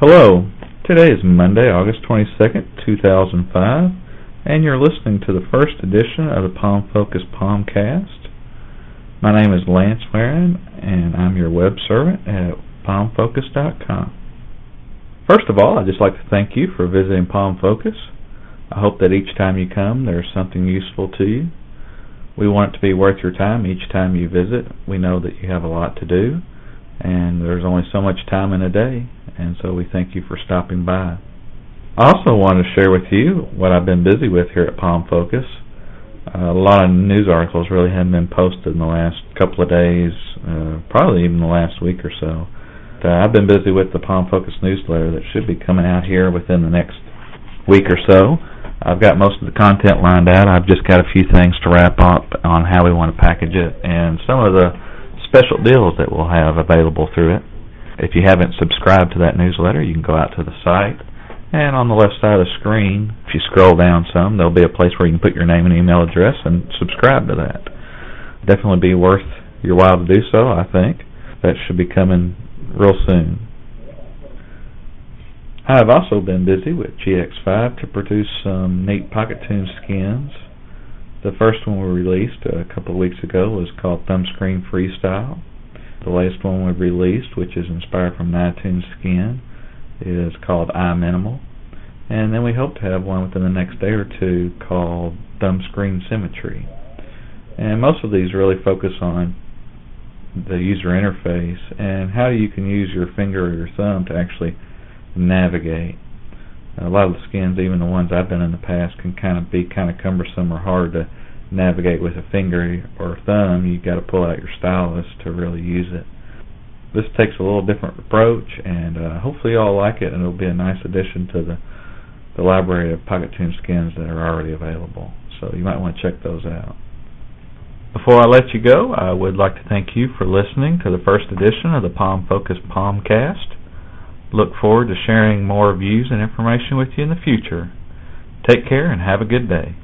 Hello, today is Monday, August 22nd, 2005, and you're listening to the first edition of the Palm Focus Palmcast. My name is Lance Warren, and I'm your web servant at palmfocus.com. First of all, I'd just like to thank you for visiting Palm Focus. I hope that each time you come there's something useful to you. We want it to be worth your time each time you visit. We know that you have a lot to do, and there's only so much time in a day, and so we thank you for stopping by. I also want to share with you what I've been busy with here at Palm Focus. Uh, a lot of news articles really haven't been posted in the last couple of days, uh, probably even the last week or so. Uh, I've been busy with the Palm Focus newsletter that should be coming out here within the next week or so. I've got most of the content lined out. I've just got a few things to wrap up on how we want to package it and some of the special deals that we'll have available through it. If you haven't subscribed to that newsletter, you can go out to the site, and on the left side of the screen, if you scroll down some, there'll be a place where you can put your name and email address and subscribe to that. Definitely be worth your while to do so, I think. That should be coming real soon. I have also been busy with GX5 to produce some neat Pocket Tune skins the first one we released a couple of weeks ago was called Thumbscreen Freestyle. The latest one we've released, which is inspired from Nighttune Skin, is called I Minimal. And then we hope to have one within the next day or two called Thumbscreen Symmetry. And most of these really focus on the user interface and how you can use your finger or your thumb to actually navigate a lot of the skins, even the ones I've done in the past, can kind of be kind of cumbersome or hard to navigate with a finger or thumb. You've got to pull out your stylus to really use it. This takes a little different approach, and uh, hopefully you all like it, and it'll be a nice addition to the the library of Pocket Tune skins that are already available. So you might want to check those out. Before I let you go, I would like to thank you for listening to the first edition of the Palm Focus Palmcast. Look forward to sharing more views and information with you in the future. Take care and have a good day.